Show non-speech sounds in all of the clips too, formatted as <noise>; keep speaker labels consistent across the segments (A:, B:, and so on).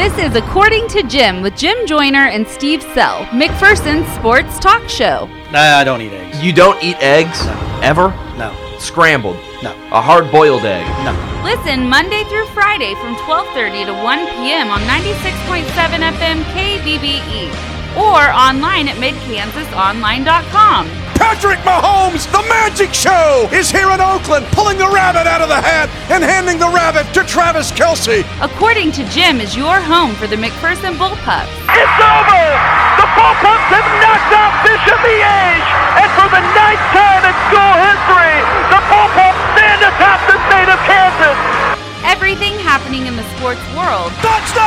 A: This is According to Jim with Jim Joyner and Steve Sell, McPherson's sports talk show.
B: Nah, I don't eat eggs.
C: You don't eat eggs? Ever?
B: No,
C: Scrambled?
B: no,
C: A hard boiled egg?
B: no.
A: Listen Monday through Friday from 12:30 to 1 p.m. on 96.7 FM KBBE or online at midkansasonline.com.
D: Patrick Mahomes, the magic show, is here in Oakland, pulling the rabbit out of the hat and handing the rabbit to Travis Kelce.
A: According to Jim is your home for the McPherson Bullpups.
E: It's over! The Bullpups have knocked out Bishop Miege, and for the ninth time in school history, the Bullpups stand atop the state of Kansas.
A: Everything happening in the sports world
D: Touchdown!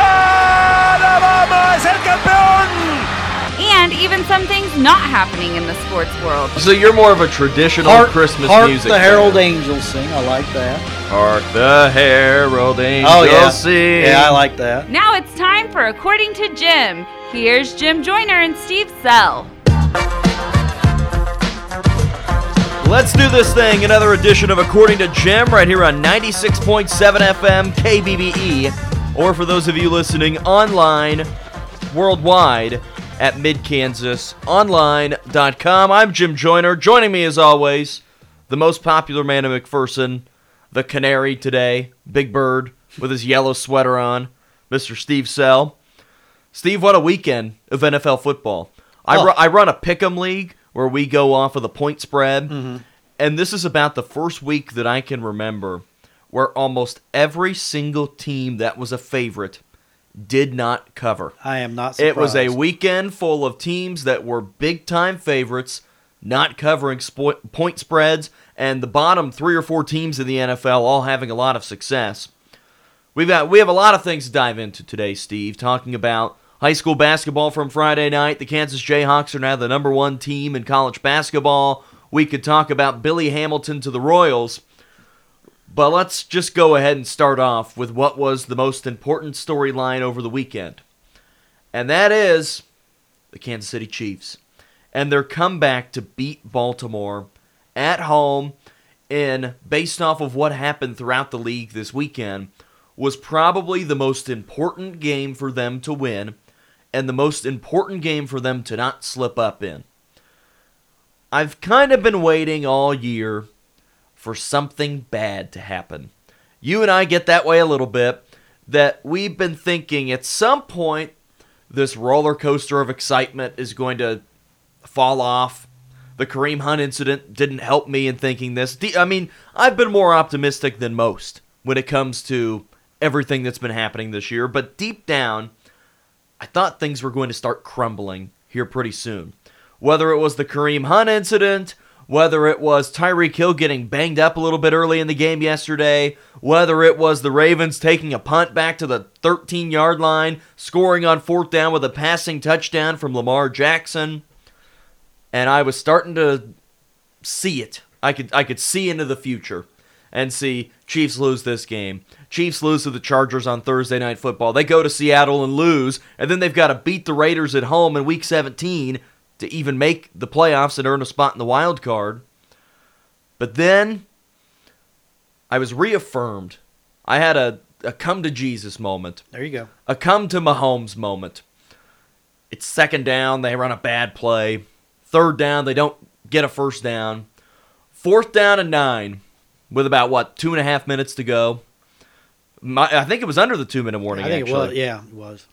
D: Alabama es el campeón!
A: And even some things not happening in the sports world.
C: So you're more of a traditional
B: Hark,
C: Christmas
B: hark
C: music.
B: the
C: fan.
B: Herald Angels sing. I like that.
C: Hark the Herald Angels
B: Oh yeah,
C: sing.
B: yeah, I like that.
A: Now it's time for According to Jim. Here's Jim Joyner and Steve Sell.
C: Let's do this thing. Another edition of According to Jim right here on 96.7 FM KBBE. Or for those of you listening online, worldwide at midkansasonline.com. I'm Jim Joyner. Joining me as always, the most popular man in McPherson, the canary today, Big Bird with his yellow sweater on, Mr. Steve Sell. Steve, what a weekend of NFL football. I,
B: Oh.
C: ru- I run a pick'em league where we go off of the point spread, mm-hmm. and this is about the first week that I can remember where almost every single team that was a favorite did not cover.
B: I am not surprised.
C: It was a weekend full of teams that were big time favorites, not covering spo- point spreads, and the bottom three or four teams in the NFL all having a lot of success. We've got we have a lot of things to dive into today, Steve. Talking about high school basketball from Friday night. The Kansas Jayhawks are now the number one team in college basketball. We could talk about Billy Hamilton to the Royals. But let's just go ahead and start off with what was the most important storyline over the weekend. And that is the Kansas City Chiefs and their comeback to beat Baltimore at home in based off of what happened throughout the league this weekend was probably the most important game for them to win and the most important game for them to not slip up in. I've kind of been waiting all year for something bad to happen. You and I get that way a little bit that we've been thinking at some point this roller coaster of excitement is going to fall off. The Kareem Hunt incident didn't help me in thinking this. I mean, I've been more optimistic than most when it comes to everything that's been happening this year, but deep down, I thought things were going to start crumbling here pretty soon. Whether it was the Kareem Hunt incident, whether it was Tyreek Hill getting banged up a little bit early in the game yesterday, whether it was the Ravens taking a punt back to the 13 yard line, scoring on fourth down with a passing touchdown from Lamar Jackson. And I was starting to see it. I could I could see into the future and see Chiefs lose this game. Chiefs lose to the Chargers on Thursday night football. They go to Seattle and lose, and then they've got to beat the Raiders at home in week 17 to even make the playoffs and earn a spot in the wild card. But then I was reaffirmed. I had a, a come to Jesus moment
B: There you go.
C: a come to Mahomes moment. It's second down, they run a bad play. Third down, they don't get a first down. Fourth down and nine, with about what two and a half minutes to go. My, I think it was under the two minute warning.
B: I think
C: actually.
B: it was. Yeah, it was.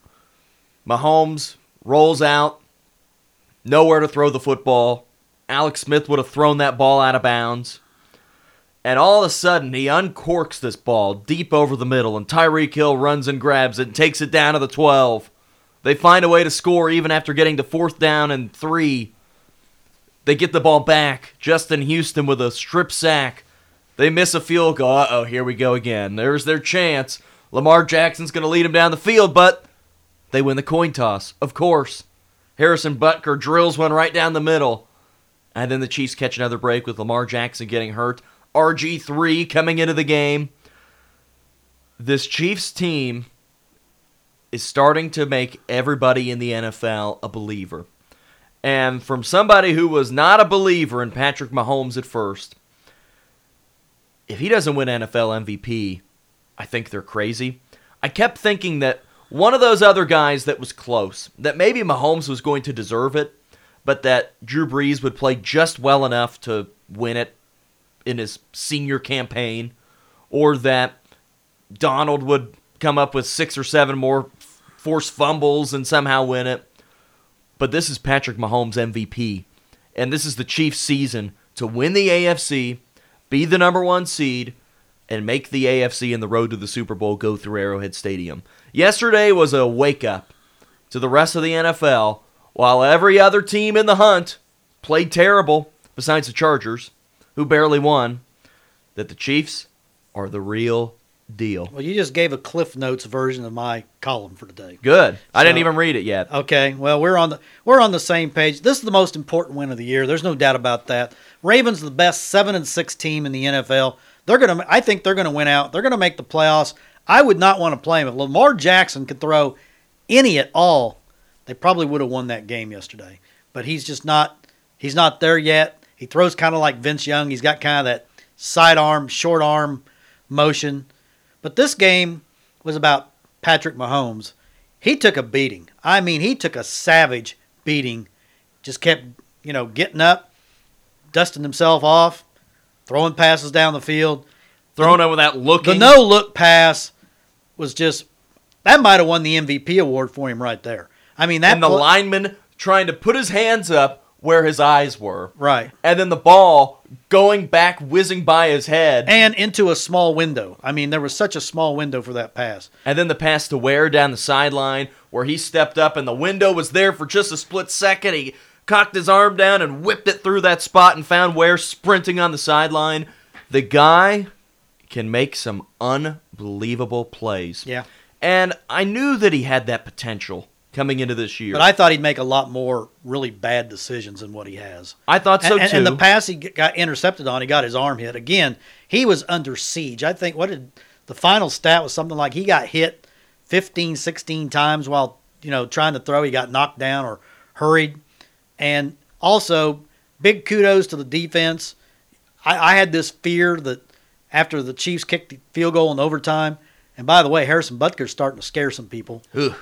C: Mahomes rolls out, nowhere to throw the football. Alex Smith would have thrown that ball out of bounds. And all of a sudden, he uncorks this ball deep over the middle, and Tyreek Hill runs and grabs it and takes it down to the 12. They find a way to score even after getting to fourth down and three. They get the ball back. Justin Houston with a strip sack. They miss a field goal. Uh oh, here we go again. There's their chance. Lamar Jackson's going to lead them down the field, but they win the coin toss, of course. Harrison Butker drills one right down the middle. And then the Chiefs catch another break with Lamar Jackson getting hurt. RG3 coming into the game. This Chiefs team is starting to make everybody in the NFL a believer. And from somebody who was not a believer in Patrick Mahomes at first, if he doesn't win NFL MVP, I think they're crazy. I kept thinking that one of those other guys that was close, that maybe Mahomes was going to deserve it, but that Drew Brees would play just well enough to win it in his senior campaign, or that Donald would come up with six or seven more forced fumbles and somehow win it. But this is Patrick Mahomes MVP, and this is the Chiefs' season to win the AFC, be the number one seed, and make the AFC and the road to the Super Bowl go through Arrowhead Stadium. Yesterday was a wake up to the rest of the NFL, while every other team in the hunt played terrible, besides the Chargers, who barely won, that the Chiefs are the real deal.
B: Well, you just gave a Cliff Notes version of my column for today.
C: Good. I didn't even read it yet.
B: Okay, well we're on the we're on the same page. This is the most important win of the year. There's no doubt about that. Ravens are the best seven and six team in the NFL. They're gonna. I think they're gonna win out. They're gonna make the playoffs. I would not want to play him. If Lamar Jackson could throw any at all, they probably would have won that game yesterday. But he's just not. He's not there yet. He throws kind of like Vince Young. He's got kind of that sidearm, short arm motion. But this game was about Patrick Mahomes. He took a beating. I mean, he took a savage beating. Just kept, you know, getting up, dusting himself off, throwing passes down the field.
C: Throwing it without looking.
B: The no look pass was just that might have won the MVP award for him right there. I mean, that
C: and the
B: pl-
C: lineman trying to put his hands up where his eyes were.
B: right
C: And then the ball going back, whizzing by his head.
B: and into a small window. I mean, there was such a small window for that pass.
C: And then the pass to Ware down the sideline where he stepped up and the window was there for just a split second. He cocked his arm down and whipped it through that spot and found Ware sprinting on the sideline. The guy can make some unbelievable plays.
B: Yeah.
C: And I knew that he had that potential coming into this year.
B: But I thought he'd make a lot more really bad decisions than what he has.
C: I thought so
B: and, and-
C: too.
B: and the pass he got intercepted on, he got his arm hit again. He was under siege. I think what did the final stat was something like he got hit 15, 16 times while you know trying to throw. He got knocked down or hurried, and also big kudos to the defense. I, I had this fear that after the Chiefs kicked the field goal in overtime, and by the way, Harrison Butker's starting to scare some people
C: Ugh.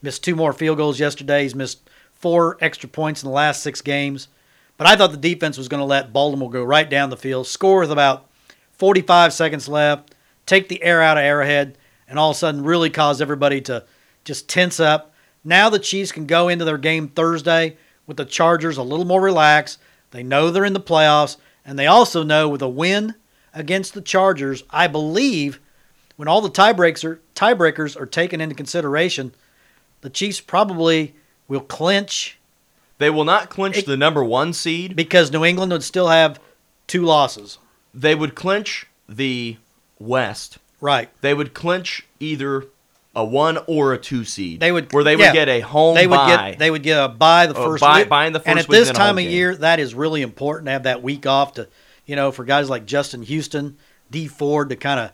B: missed two more field goals yesterday. He's missed four extra points in the last six games. But I thought the defense was going to let Baltimore go right down the field, score with about 45 seconds left, take the air out of Arrowhead, and all of a sudden really cause everybody to just tense up. Now the Chiefs can go into their game Thursday with the Chargers a little more relaxed. They know they're in the playoffs, and they also know with a win against the Chargers, I believe when all the tiebreakers are, tiebreakers are taken into consideration, the Chiefs probably will clinch
C: They will not clinch
B: It-
C: the number one seed.
B: because New England would still have two losses.
C: They would clinch the West.
B: Right.
C: They would clinch either a one or a two seed.
B: They would
C: where they would
B: yeah,
C: get a home
B: They would get they would get a bye the first week.
C: bye in the
B: and
C: first
B: at
C: week,
B: this time of
C: game.
B: year, that is really important to have that week off to, you know, for guys like Justin Houston, Dee Ford to kind of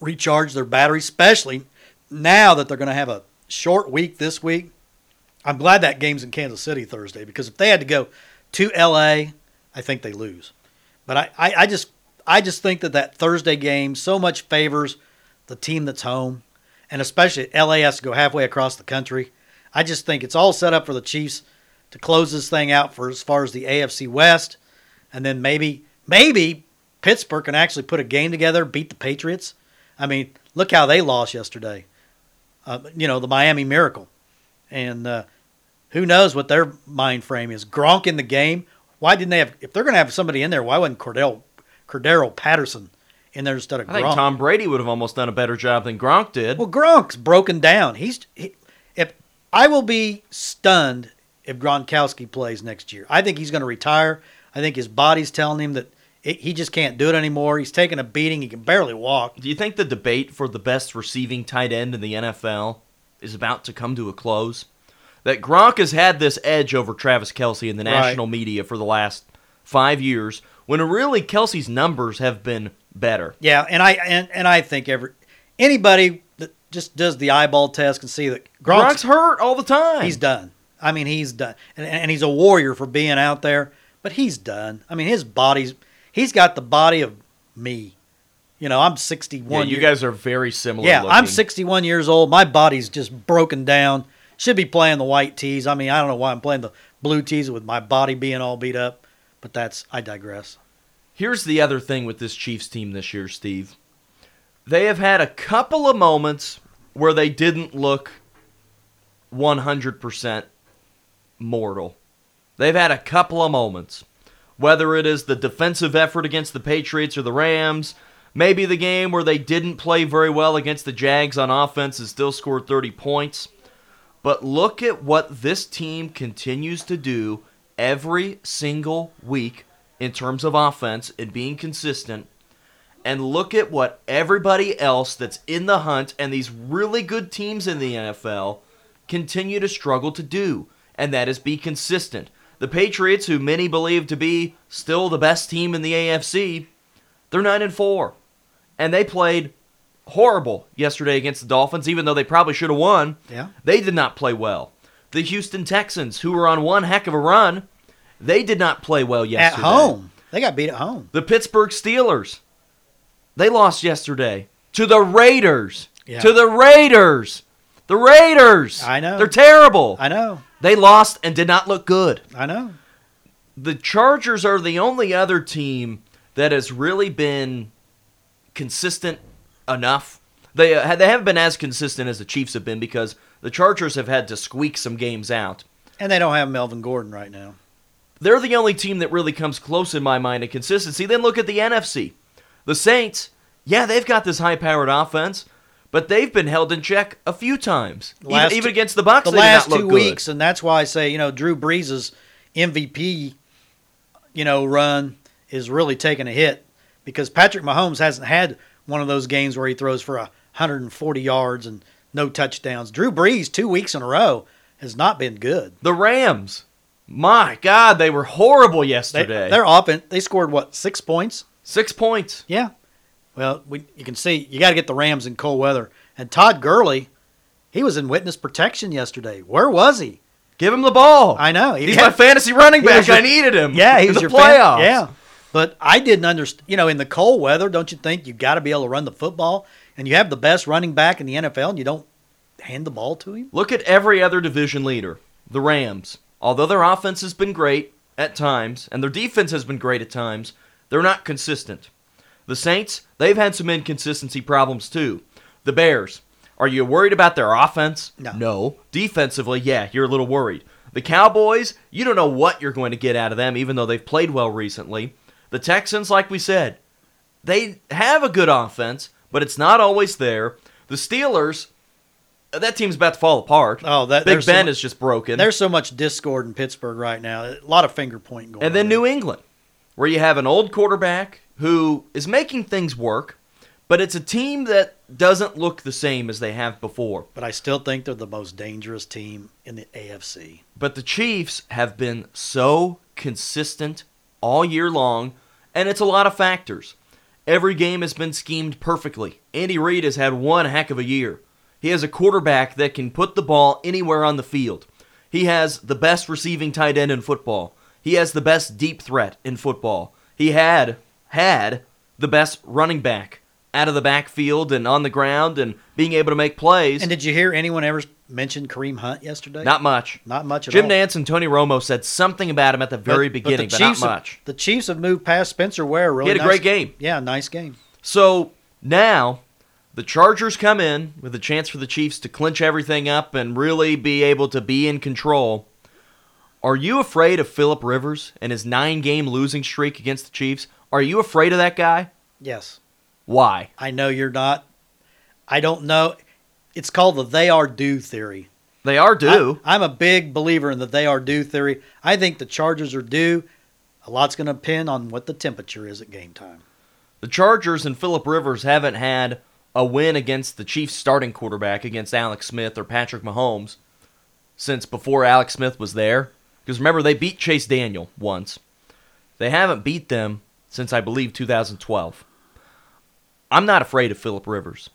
B: recharge their battery, especially now that they're going to have a short week this week. I'm glad that game's in Kansas City Thursday because if they had to go to LA, I think they lose. But I, I, I just I just think that that Thursday game so much favors the team that's home, and especially LA has to go halfway across the country. I just think it's all set up for the Chiefs to close this thing out for as far as the AFC West, and then maybe maybe Pittsburgh can actually put a game together, beat the Patriots. I mean, look how they lost yesterday. Uh, you know, the Miami Miracle, and uh, who knows what their mind frame is. Gronk in the game. Why didn't they have? If they're going to have somebody in there, why wasn't Cordell Cordarrelle Patterson in there instead of
C: I think
B: Gronk?
C: Tom Brady would have almost done a better job than Gronk did.
B: Well, Gronk's broken down. He's he, if I will be stunned if Gronkowski plays next year. I think he's going to retire. I think his body's telling him that it, he just can't do it anymore. He's taking a beating. He can barely walk.
C: Do you think the debate for the best receiving tight end in the NFL is about to come to a close? That Gronk has had this edge over Travis Kelce in the
B: Right.
C: national media for the last five years, when really Kelce's numbers have been better.
B: Yeah, and I and, and I think every anybody that just does the eyeball test can see that
C: Gronk's,
B: Gronk's,
C: hurt all the time.
B: he's done. I mean, he's done, and, and he's a warrior for being out there. But he's done. I mean, his body's he's got the body of me. You know, I'm
C: Yeah,
B: 61.
C: you
B: year-
C: guys are very similar.
B: Yeah, I'm 61 years old. My body's just broken down. Should be playing the white tees. I mean, I don't know why I'm playing the blue tees with my body being all beat up, but that's I digress.
C: Here's the other thing with this Chiefs team this year, Steve. They have had a couple of moments where they didn't look 100% mortal. They've had a couple of moments. Whether it is the defensive effort against the Patriots or the Rams, maybe the game where they didn't play very well against the Jags on offense and still scored 30 points. But look at what this team continues to do every single week in terms of offense and being consistent. And look at what everybody else that's in the hunt and these really good teams in the NFL continue to struggle to do, and that is be consistent. The Patriots, who many believe to be still the best team in the AFC, they're 9 and 4. And they played horrible yesterday against the Dolphins, even though they probably should have won.
B: Yeah.
C: They did not play well. The Houston Texans, who were on one heck of a run, they did not play well yesterday.
B: At home, they got beat at home.
C: The Pittsburgh Steelers, they lost yesterday to the Raiders.
B: Yeah.
C: To the Raiders. The Raiders.
B: I know.
C: They're terrible.
B: I know.
C: They lost and did not look good.
B: I know.
C: The Chargers are the only other team that has really been consistent enough. They uh, they haven't been as consistent as the Chiefs have been because the Chargers have had to squeak some games out.
B: And they don't have Melvin Gordon right now.
C: They're the only team that really comes close in my mind to consistency. Then look at the NFC. The Saints, yeah, they've got this high-powered offense, but they've been held in check a few times.
B: The
C: Even, even against the Bucks,
B: the last two
C: good.
B: weeks, and that's why I say you know Drew Brees' MVP, you know, run is really taking a hit because Patrick Mahomes hasn't had one of those games where he throws for 140 yards and no touchdowns. Drew Brees two weeks in a row has not been good.
C: The Rams, my God, they were horrible yesterday.
B: They, their offense, they scored what six points?
C: Six points.
B: Yeah. Well, we, you can see you got to get the Rams in cold weather. And Todd Gurley, he was in witness protection yesterday. Where was he?
C: Give him the ball.
B: I know. He
C: He's
B: had-
C: my fantasy running back.
B: your-
C: I needed him.
B: Yeah, he
C: in
B: was
C: the
B: your fan-
C: playoffs.
B: yeah, but I didn't understand. You know, in the cold weather, don't you think you got to be able to run the football? And you have the best running back in the NFL, and you don't hand the ball to him.
C: Look at every other division leader. The Rams, although their offense has been great at times and their defense has been great at times, they're not consistent. The Saints, they've had some inconsistency problems too. The Bears, are you worried about their offense?
B: No.
C: No. Defensively, yeah, you're a little worried. The Cowboys, you don't know what you're going to get out of them, even though they've played well recently. The Texans, like we said, they have a good offense, but it's not always there. The Steelers, that team's about to fall apart.
B: Oh, that
C: Big
B: so
C: Ben
B: mu-
C: is just broken.
B: There's so much discord in Pittsburgh right now. A lot of finger pointing going
C: and then
B: on.
C: New England, where you have an old quarterback who is making things work, but it's a team that doesn't look the same as they have before.
B: But I still think they're the most dangerous team in the AFC.
C: But the Chiefs have been so consistent all year long, and it's a lot of factors. Every game has been schemed perfectly. Andy Reid has had one heck of a year. He has a quarterback that can put the ball anywhere on the field. He has the best receiving tight end in football. He has the best deep threat in football. He had had the best running back out of the backfield and on the ground and being able to make plays.
B: And did you hear anyone ever mention Kareem Hunt yesterday?
C: Not much.
B: Not much at
C: Jim
B: all.
C: Nance and Tony Romo said something about him at the very beginning, but,
B: the
C: not
B: Chiefs have-
C: much.
B: the Chiefs have moved past Spencer Ware. Really,
C: He had a
B: nice-
C: great game.
B: Yeah, nice game.
C: So now the Chargers come in with a chance for the Chiefs to clinch everything up and really be able to be in control. Are you afraid of Philip Rivers and his nine game losing streak against the Chiefs? Are you afraid of that guy?
B: Yes,
C: Why?
B: I know you're not. I don't know. It's called the "they are due" theory.
C: They are due.
B: I, am a big believer in the "they are due" theory. I think the Chargers are due. A lot's going to depend on what the temperature is at game time.
C: the Chargers and Philip Rivers haven't had a win against the Chiefs starting quarterback against Alex Smith or Patrick Mahomes since before Alex Smith was there. Because remember, they beat Chase Daniel once. They haven't beat them since I believe 2012. I'm not afraid of Philip Rivers.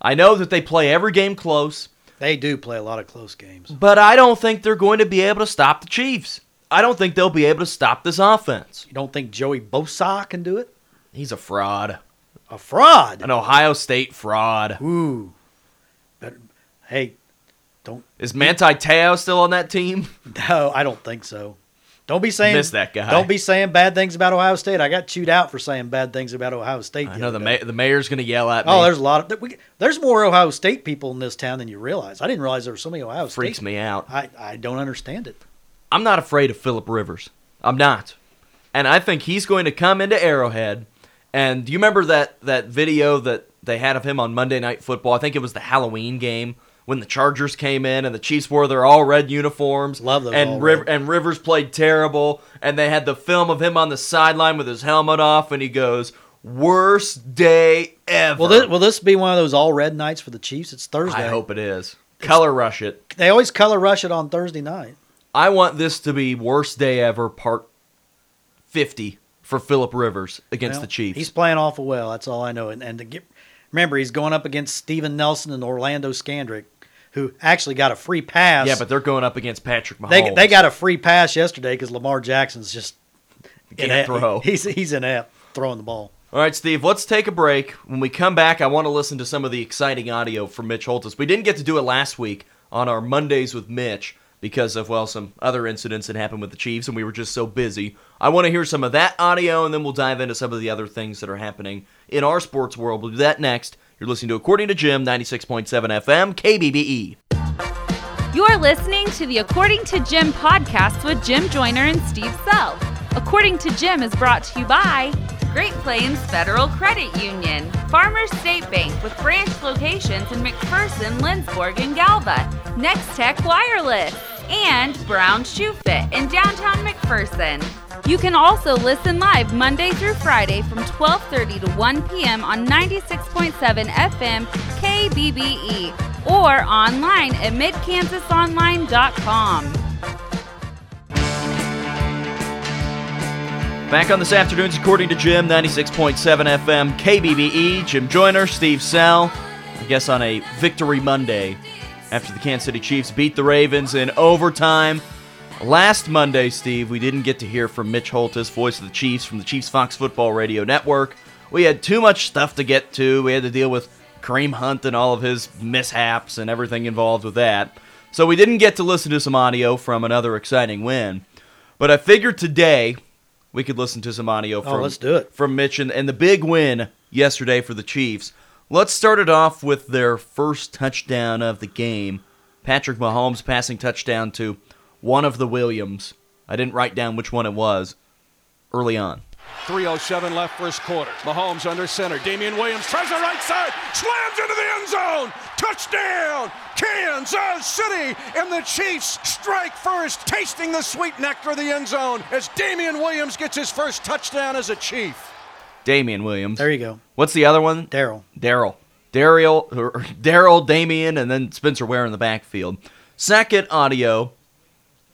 C: I know that they play every game close,
B: They do play a lot of close games.
C: but I don't think they're going to be able to stop the Chiefs. I don't think they'll be able to stop this offense.
B: You don't think Joey Bosa can do it?
C: He's a fraud.
B: A fraud.
C: An Ohio State fraud.
B: Ooh. But hey, don't
C: Is Manti Te'o still on that team? <laughs>
B: no, I don't think so. Don't be saying
C: Miss that guy.
B: Don't be saying bad things about Ohio State. I got chewed out for saying bad things about Ohio State.
C: I know the ma- the mayor's going to yell at oh, me.
B: Oh, there's a lot of we, there's more Ohio State people in this town than you realize. I didn't realize there were so many Ohio State.
C: freaks me out.
B: I, I don't understand it.
C: I'm not afraid of Philip Rivers. I'm not. And I think he's going to come into Arrowhead. And do you remember that, that video that they had of him on Monday Night Football? I think it was the Halloween game when the Chargers came in and the Chiefs wore their all red uniforms.
B: Love those
C: and Riv- and Rivers played terrible. And they had the film of him on the sideline with his helmet off, and he goes, "Worst day ever."
B: Will this, will this be one of those all red nights for the Chiefs? It's Thursday.
C: I hope it is. Color rush it.
B: They always color rush it on Thursday night.
C: I want this to be worst day ever, part fifty for Philip Rivers against
B: Well,
C: the Chiefs.
B: He's playing awful well. That's all I know. And, and get, remember, he's going up against Steven Nelson and Orlando Scandrick, who actually got a free pass.
C: yeah, but they're going up against Patrick Mahomes.
B: they they got a free pass yesterday because Lamar Jackson's just
C: Can't
B: inept.
C: throw. <laughs>
B: He's he's inept throwing the ball.
C: All right, Steve, let's take a break. When we come back, I want to listen to some of the exciting audio from Mitch Holtis. We didn't get to do it last week on our Mondays with Mitch because of, well, some other incidents that happened with the Chiefs, and we were just so busy. I want to hear some of that audio, and then we'll dive into some of the other things that are happening in our sports world. We'll do that next. You're listening to According to Jim, 96.7 FM, KBBE.
A: You're listening to the According to Jim podcast with Jim Joyner and Steve Sell. According to Jim is brought to you by Great Plains Federal Credit Union, Farmers State Bank with branch locations in McPherson, Lindsborg, and Galva, Nex-Tech Wireless, and Brown Shoe Fit in downtown McPherson. You can also listen live Monday through Friday from 12:30 to 1 p.m. on 96.7 FM KBBE or online at midkansasonline.com.
C: Back on this afternoon's According to Jim, 96.7 FM, KBBE. Jim Joyner, Steve Sell. I guess on a victory Monday after the Kansas City Chiefs beat the Ravens in overtime. Last Monday, Steve, we didn't get to hear from Mitch Holtis, voice of the Chiefs from the Chiefs Fox Football Radio Network. We had too much stuff to get to. We had to deal with Kareem Hunt and all of his mishaps and everything involved with that. So we didn't get to listen to some audio from another exciting win. But I figured today we could listen to some audio oh, from,
B: Oh, let's do it.
C: from Mitch and, and the big win yesterday for the Chiefs. Let's start it off with their first touchdown of the game. Patrick Mahomes passing touchdown to one of the Williams. I didn't write down which one it was early on.
D: 307 left first quarter. Mahomes under center. Damien Williams tries the right side, slams into the end zone. Touchdown, Kansas City, and the Chiefs strike first, tasting the sweet nectar of the end zone as Damien Williams gets his first touchdown as a Chief.
C: Damien Williams.
B: There you go,
C: What's the other one?
B: Daryl.
C: Daryl. Daryl, or <laughs> Daryl, Damien, and then Spencer Ware in the backfield. Second audio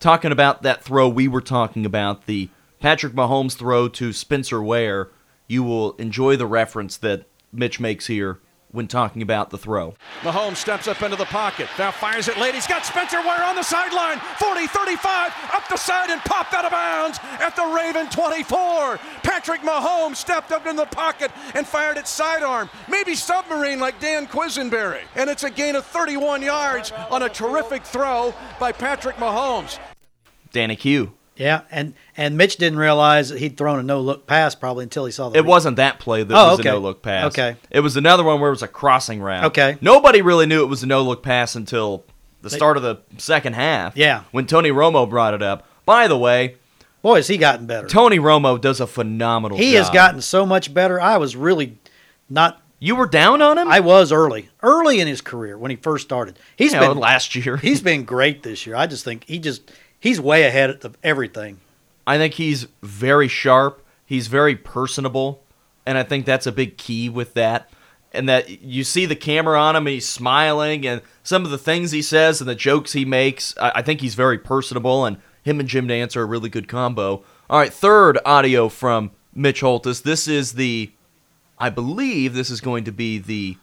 C: talking about that throw we were talking about, the Patrick Mahomes throw to Spencer Ware. You will enjoy the reference that Mitch makes here when talking about the throw.
D: Mahomes steps up into the pocket. Now fires it late. He's got Spencer Ware on the sideline. 40, 35, up the side and popped out of bounds at the Raven 24. Patrick Mahomes stepped up in the pocket and fired it sidearm. Maybe submarine like Dan Quisenberry. And it's a gain of 31 yards on a terrific throw by Patrick Mahomes.
C: Danny Q.
B: Yeah, and and Mitch didn't realize that he'd thrown a no look pass probably until he saw the.
C: It wasn't that play that
B: Oh,
C: was
B: okay.
C: a no look pass.
B: Okay.
C: It was another one where it was a crossing route.
B: Okay.
C: Nobody really knew it was a no look pass until the start of the second half.
B: Yeah.
C: When Tony Romo brought it up. By the way,
B: Boy, has he gotten better.
C: Tony Romo does a phenomenal
B: he
C: job.
B: has gotten so much better. I was really not.
C: You were down on him?
B: I was early, early in his career when he first started. He's
C: You know,
B: been
C: last year.
B: he's <laughs> been great this year. I just think he just he's way ahead of everything.
C: I think he's very sharp. He's very personable, and I think that's a big key with that. And that you see the camera on him, and he's smiling, and some of the things he says and the jokes he makes. I, I think he's very personable, and him and Jim Nantz are a really good combo. All right, third audio from Mitch Holtis. This is the, I believe this is going to be the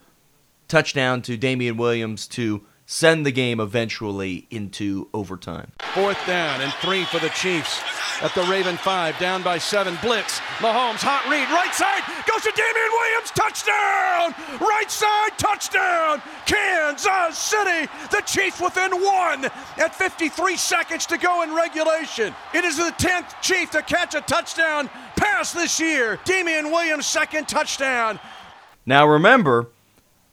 C: touchdown to Damien Williams to send the game eventually into overtime.
D: Fourth down and three for the Chiefs. At the Raven five, down by seven. Blitz. Mahomes, hot read, right side, goes to Damien Williams, touchdown! Right side, touchdown! Kansas City, the Chiefs within one at 53 seconds to go in regulation. It is the 10th Chief to catch a touchdown pass this year. Damien Williams, second touchdown.
C: Now remember,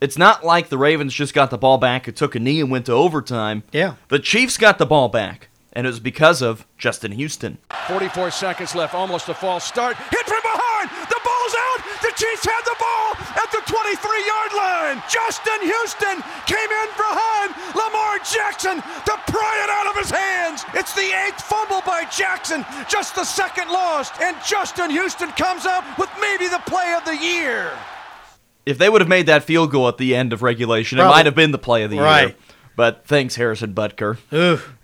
C: it's not like the Ravens just got the ball back and took a knee and went to overtime.
B: Yeah.
C: The Chiefs got the ball back, and it was because of Justin Houston.
D: 44 seconds left, almost a false start. Hit from behind. The ball's out. The Chiefs had the ball at the 23 yard line. Justin Houston came in behind Lamar Jackson to pry it out of his hands. It's the eighth fumble by Jackson, just the second lost. And Justin Houston comes up with maybe the play of the year.
C: If they would have made that field goal at the end of regulation, it might have been the play of the year.
B: Right.
C: But thanks, Harrison Butker,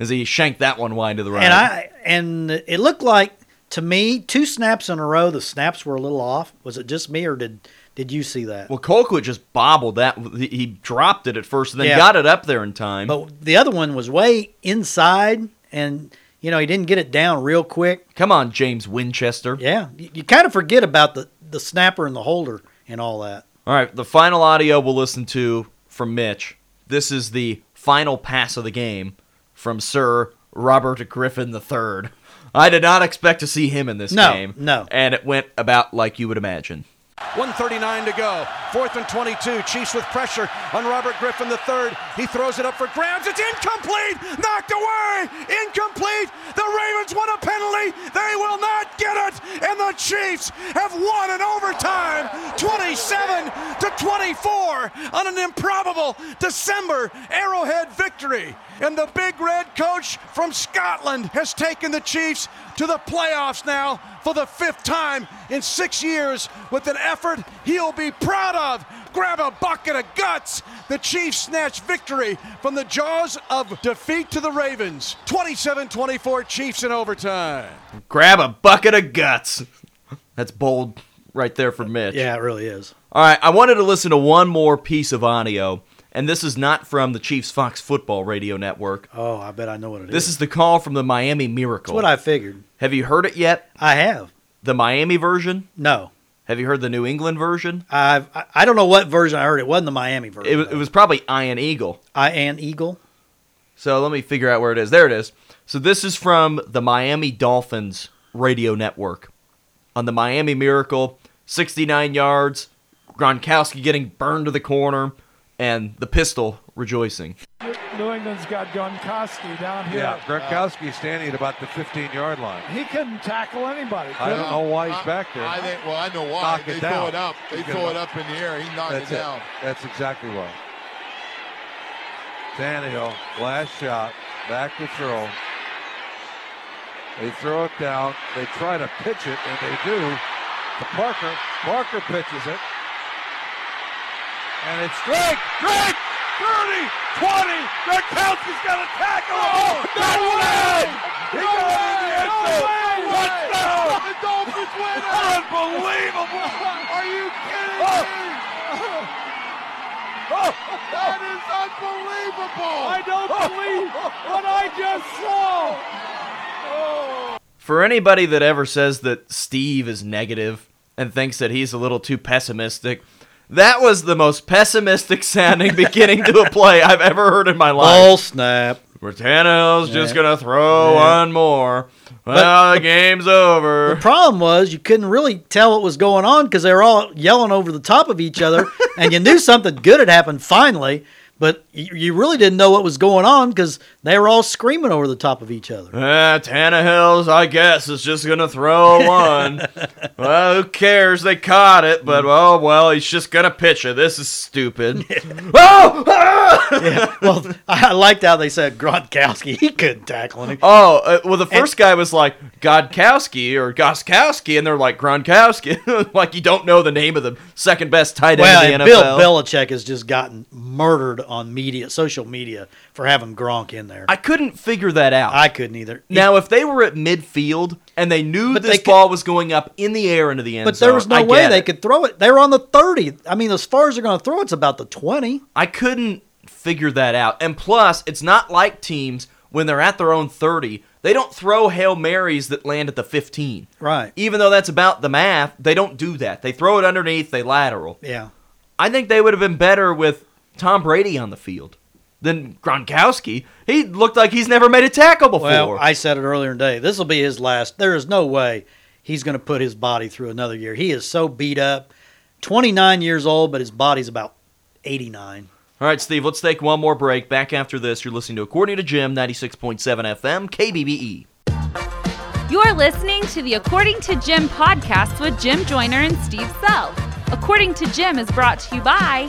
C: as he shanked that one wide to the right.
B: And I and it looked like to me two snaps in a row. The snaps were a little off. Was it just me or did did you see that?
C: well, Colquitt just bobbled that. He he dropped it at first and then
B: Yeah.
C: got it up there in time.
B: But the other one was way inside, and you know he didn't get it down real quick.
C: Come on, James Winchester.
B: Yeah, you, you kind of forget about the the snapper and the holder and all that.
C: All right, the final audio we'll listen to from Mitch. This is the final pass of the game from Sir Robert Griffin III. I did not expect to see him in this
B: No,
C: game.
B: no.
C: And it went about like you would imagine.
D: 139 to go. Fourth and 22. Chiefs with pressure on Robert Griffin III. He throws it up for grabs. It's incomplete. Knocked away. Incomplete. The Ravens want a penalty. They will not get it. And the Chiefs have won in overtime 27 to 24 on an improbable December Arrowhead victory. And the big red coach from Scotland has taken the Chiefs to the playoffs now for the fifth time in six years with an effort he'll be proud of. Grab a bucket of guts. The Chiefs snatch victory from the jaws of defeat to the Ravens. 27 24 Chiefs in overtime.
C: Grab a bucket of guts. That's bold right there for Mitch.
B: Yeah, it really is.
C: All right, I wanted to listen to one more piece of audio, and this is not from the Chiefs Fox Football Radio Network.
B: Oh, I bet I know what it is.
C: This is the call from the Miami Miracle.
B: That's what I figured.
C: Have you heard it yet?
B: I have.
C: The Miami version?
B: No,
C: Have you heard the New England version?
B: I've, I I don't know what version I heard. It wasn't the Miami version.
C: It was, it was probably Iron Eagle.
B: I and Eagle.
C: So let me figure out where it is. There it is. So this is from the Miami Dolphins radio network. On the Miami Miracle, 69 yards, Gronkowski getting burned to the corner, and the pistol rejoicing.
F: New England's got Gronkowski down here.
G: Yeah, Gronkowski's standing at about the 15-yard line.
F: He couldn't tackle anybody.
G: I don't know why he's back there.
H: I think. Well, I know why.
G: Knock
H: they
G: it
H: throw
G: down.
H: it up. They
G: You
H: throw it up in the air. He knocked
G: That's
H: it
G: it.
H: down.
G: That's exactly why. Tannehill, last shot, back to throw. They throw it down. They try to pitch it, and they do. To Parker. Parker pitches it. And it's Drake! Drake! 30! 20! Gronkowski's got a tackle! Oh, no oh, way! He got it in the end zone! Touchdown!
H: The Dolphins win it.
G: Unbelievable! <laughs>
H: Are you kidding
G: Oh.
H: me? <laughs> Oh. That is unbelievable.
F: I don't <laughs> believe what I just saw.
C: For anybody that ever says that Steve is negative and thinks that he's a little too pessimistic, that was the most pessimistic sounding beginning to a play I've ever heard in my life.
B: Oh snap!
C: Where Tannehill's just gonna throw
B: Yeah.
C: one more. Well, the game's over.
B: The problem was you couldn't really tell what was going on because they were all yelling over the top of each other, and you knew something good had happened finally, but you, you really didn't know what was going on because they were all screaming over the top of each other.
C: Uh, Tannehill's, I guess, is just gonna throw one. <laughs> well, who cares? They caught it, but oh well, he's just gonna pitch it. This is stupid. <laughs> <laughs> oh! ah!
B: well, I liked how they said Gronkowski. He couldn't tackle him.
C: Oh, uh, well, the first guy was like Godkowski or Goskowski, and they're like Gronkowski. like you don't know the name of the second best tight end
B: Well,
C: in
B: and
C: the
B: Bill
C: NFL.
B: Belichick has just gotten murdered on media, social media, for having Gronk in there.
C: I couldn't figure that out.
B: I couldn't either.
C: now, if they were at midfield and they knew
B: But
C: this
B: they could-
C: ball was going up in the air into the end
B: but
C: zone,
B: there was no
C: I
B: way they
C: it.
B: could throw it. They were on the thirty. I mean, as far as they're going to throw, it's about the twenty.
C: I couldn't figure that out. And plus, it's not like teams when they're at their own 30, they don't throw Hail Marys that land at the 15.
B: Right.
C: Even though that's about the math, they don't do that. They throw it underneath, they lateral.
B: Yeah.
C: I think they would have been better with Tom Brady on the field than Gronkowski. He looked like he's never made a tackle before.
B: Well, I said it earlier today. This will be his last. There is no way he's going to put his body through another year. He is so beat up. 29 years old, but his body's about 89.
C: All right, Steve, let's take one more break. Back after this, you're listening to According to Jim, 96.7 FM, KBBE.
A: You're listening to the According to Jim podcast with Jim Joyner and Steve Sell. According to Jim is brought to you by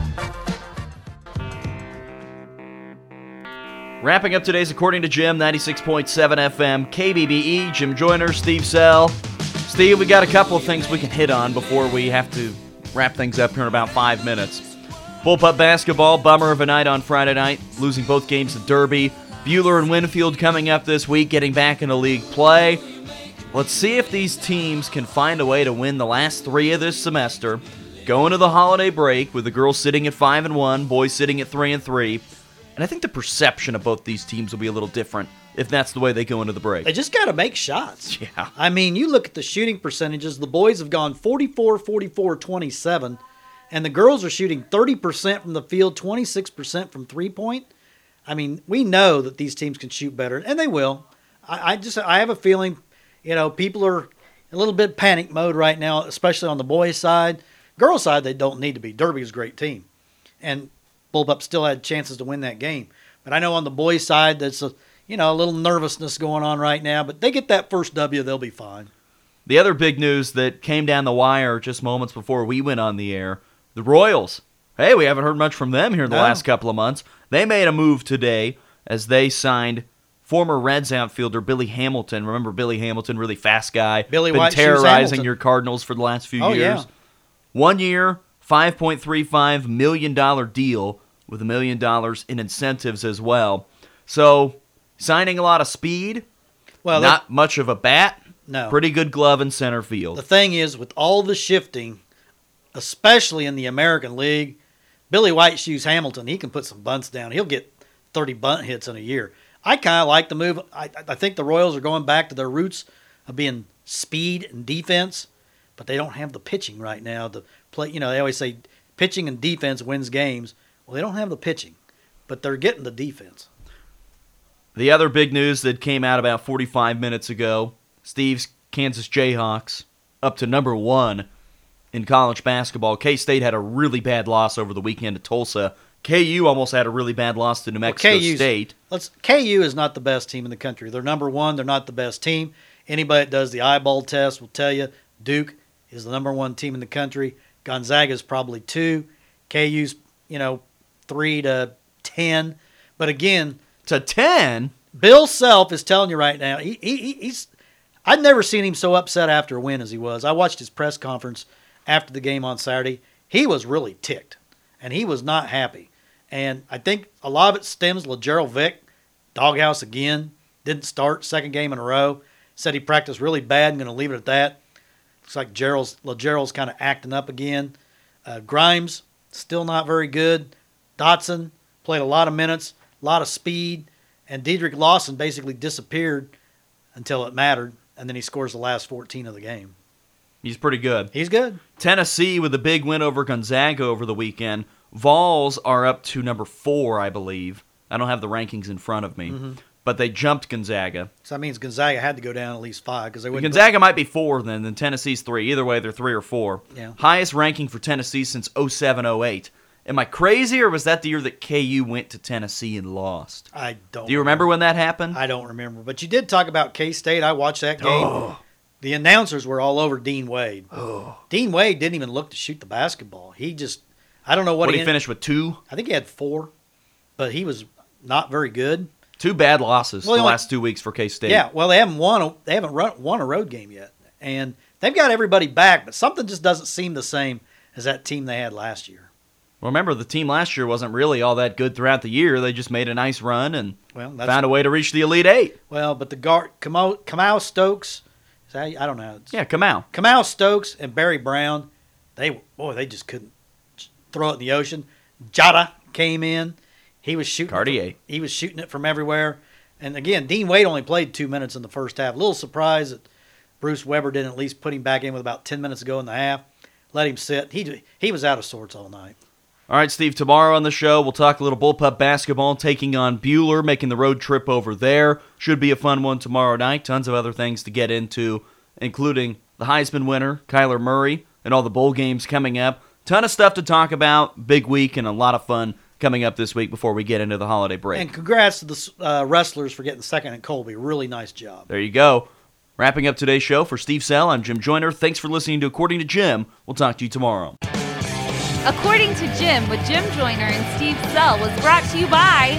C: Wrapping up today's According to Jim, 96.7 FM, KBBE, Jim Joyner, Steve Sell. Steve, we got a couple of things we can hit on before we have to wrap things up here in about five minutes. Bullpup basketball, bummer of a night on Friday night, losing both games to Derby. Buhler and Winfield coming up this week, getting back into league play. Let's see if these teams can find a way to win the last three of this semester. Going to the holiday break with the girls sitting at five and one, boys sitting at three and three. And I think the perception of both these teams will be a little different if that's the way they go into the break.
B: They just got to make shots. <laughs>
C: Yeah.
B: I mean, you look at the shooting percentages. The boys have gone 44, 44, 27, and the girls are shooting 30% from the field, 26% from three point. I mean, we know that these teams can shoot better, and they will. I, I just I have a feeling, you know, people are a little bit panic mode right now, especially on the boys' side. Girls' side, they don't need to be. Derby's a great team, and Bullpup still had chances to win that game. But I know on the boys' side, that's a you know a little nervousness going on right now. But they get that first W, they'll be fine.
C: The other big news that came down the wire just moments before we went on the air the Royals. Hey, we haven't heard much from them here in the
B: No.
C: last couple of months. They made a move today as they signed former Reds outfielder Billy Hamilton. Remember Billy Hamilton, really fast guy.
B: Billy
C: been
B: White
C: terrorizing your Cardinals for the last few
B: Oh,
C: years.
B: yeah.
C: One year, $5.35 million deal with a million dollars in incentives as well. So, signing a lot of speed,
B: Well,
C: not much of a bat.
B: No.
C: Pretty good glove in center field.
B: The thing is, with all the shifting, especially in the American League, Billy White Shoes Hamilton, he can put some bunts down. He'll get 30 bunt hits in a year. I kind of like the move. I, I think the Royals are going back to their roots of being speed and defense, but they don't have the pitching right now to play. You know, they always say pitching and defense wins games. Well, they don't have the pitching, but they're getting the defense.
C: The other big news that came out about 45 minutes ago Steve's Kansas Jayhawks up to number one in college basketball. K State had a really bad loss over the weekend at Tulsa. KU almost had a really bad loss to New Mexico
B: KU's
C: State.
B: Let's KU is not the best team in the country. They're number one. They're not the best team. Anybody that does the eyeball test will tell you Duke is the number one team in the country. Gonzaga is probably two. KU's you know three to ten. But again,
C: To 10?
B: Bill Self is telling you right now. He, he he- he's. I've never seen him so upset after a win as he was. I watched his press conference after the game on Saturday. He was really ticked, and he was not happy. And I think a lot of it stems Lagerald Vick, doghouse again, didn't start second game in a row. Said he practiced really bad. I'm going to leave it at that. Looks like Gerald's Lagerald's kind of acting up again. Uh, Grimes still not very good. Dotson played a lot of minutes, a lot of speed, and Dedric Lawson basically disappeared until it mattered, and then he scores the last 14 of the game.
C: He's pretty good.
B: He's good.
C: Tennessee with a big win over Gonzaga over the weekend. Vols are up to number four, I believe. I don't have the rankings in front of me,
B: Mm-hmm.
C: but they jumped Gonzaga.
B: So that means Gonzaga had to go down at least five because they wouldn't.
C: Gonzaga might be four then, then Tennessee's three. Either way, they're three or four.
B: Yeah.
C: Highest ranking for Tennessee since 07 08. Am I crazy, or was that the year that KU went to Tennessee and lost?
B: I don't.
C: Do you remember when that happened?
B: I don't remember, but you did talk about K State. I watched that game. Oh. The announcers were all over Dean Wade. Oh. Dean Wade didn't even look to shoot the basketball. He just, I don't know what,
C: What,
B: he,
C: he finished with two?
B: I think he had four, but he was not very good.
C: Two bad losses
B: Well,
C: the
B: only-
C: last two weeks for K State.
B: Yeah, well, they haven't won. They haven't run, won a road game yet, and they've got everybody back, but something just doesn't seem the same as that team they had last year.
C: Remember, the team last year wasn't really all that good throughout the year. They just made a nice run and
B: Well, that's
C: found a way to reach the Elite Eight.
B: well, but the guard Kamau, Kamau Stokes, I don't know. It's-
C: Yeah, Kamau.
B: Kamau Stokes and Barry Brown, they boy, they just couldn't throw it in the ocean. Jada came in. He was shooting. it
C: Cartier.
B: from- he was shooting it from everywhere. And again, Dean Wade only played two minutes in the first half. A little surprised that Bruce Weber didn't at least put him back in with about ten minutes ago in the half. Let him sit. He he was out of sorts all night.
C: All right, Steve, tomorrow on the show, we'll talk a little bullpup basketball, taking on Buhler, making the road trip over there. Should be a fun one tomorrow night. Tons of other things to get into, including the Heisman winner, Kyler Murray, and all the bowl games coming up. Ton of stuff to talk about. Big week and a lot of fun coming up this week before we get into the holiday break.
B: And congrats to the uh, wrestlers for getting second at Colby. Really nice job.
C: There you go. Wrapping up today's show for Steve Sell, I'm Jim Joyner. Thanks for listening to According to Jim. We'll talk to you tomorrow.
A: According to Jim with Jim Joyner and Steve Sell was brought to you by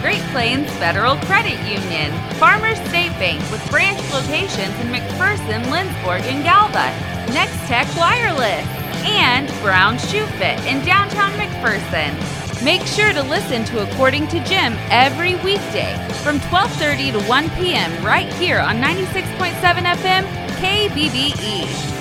A: Great Plains Federal Credit Union, Farmers State Bank with branch locations in McPherson, Lindsborg, and Galva, Nex-Tech Wireless, and Brown Shoe Fit in downtown McPherson. Make sure to listen to According to Jim every weekday from 12:30 to 1 p.m. right here on 96.7 FM KBBE.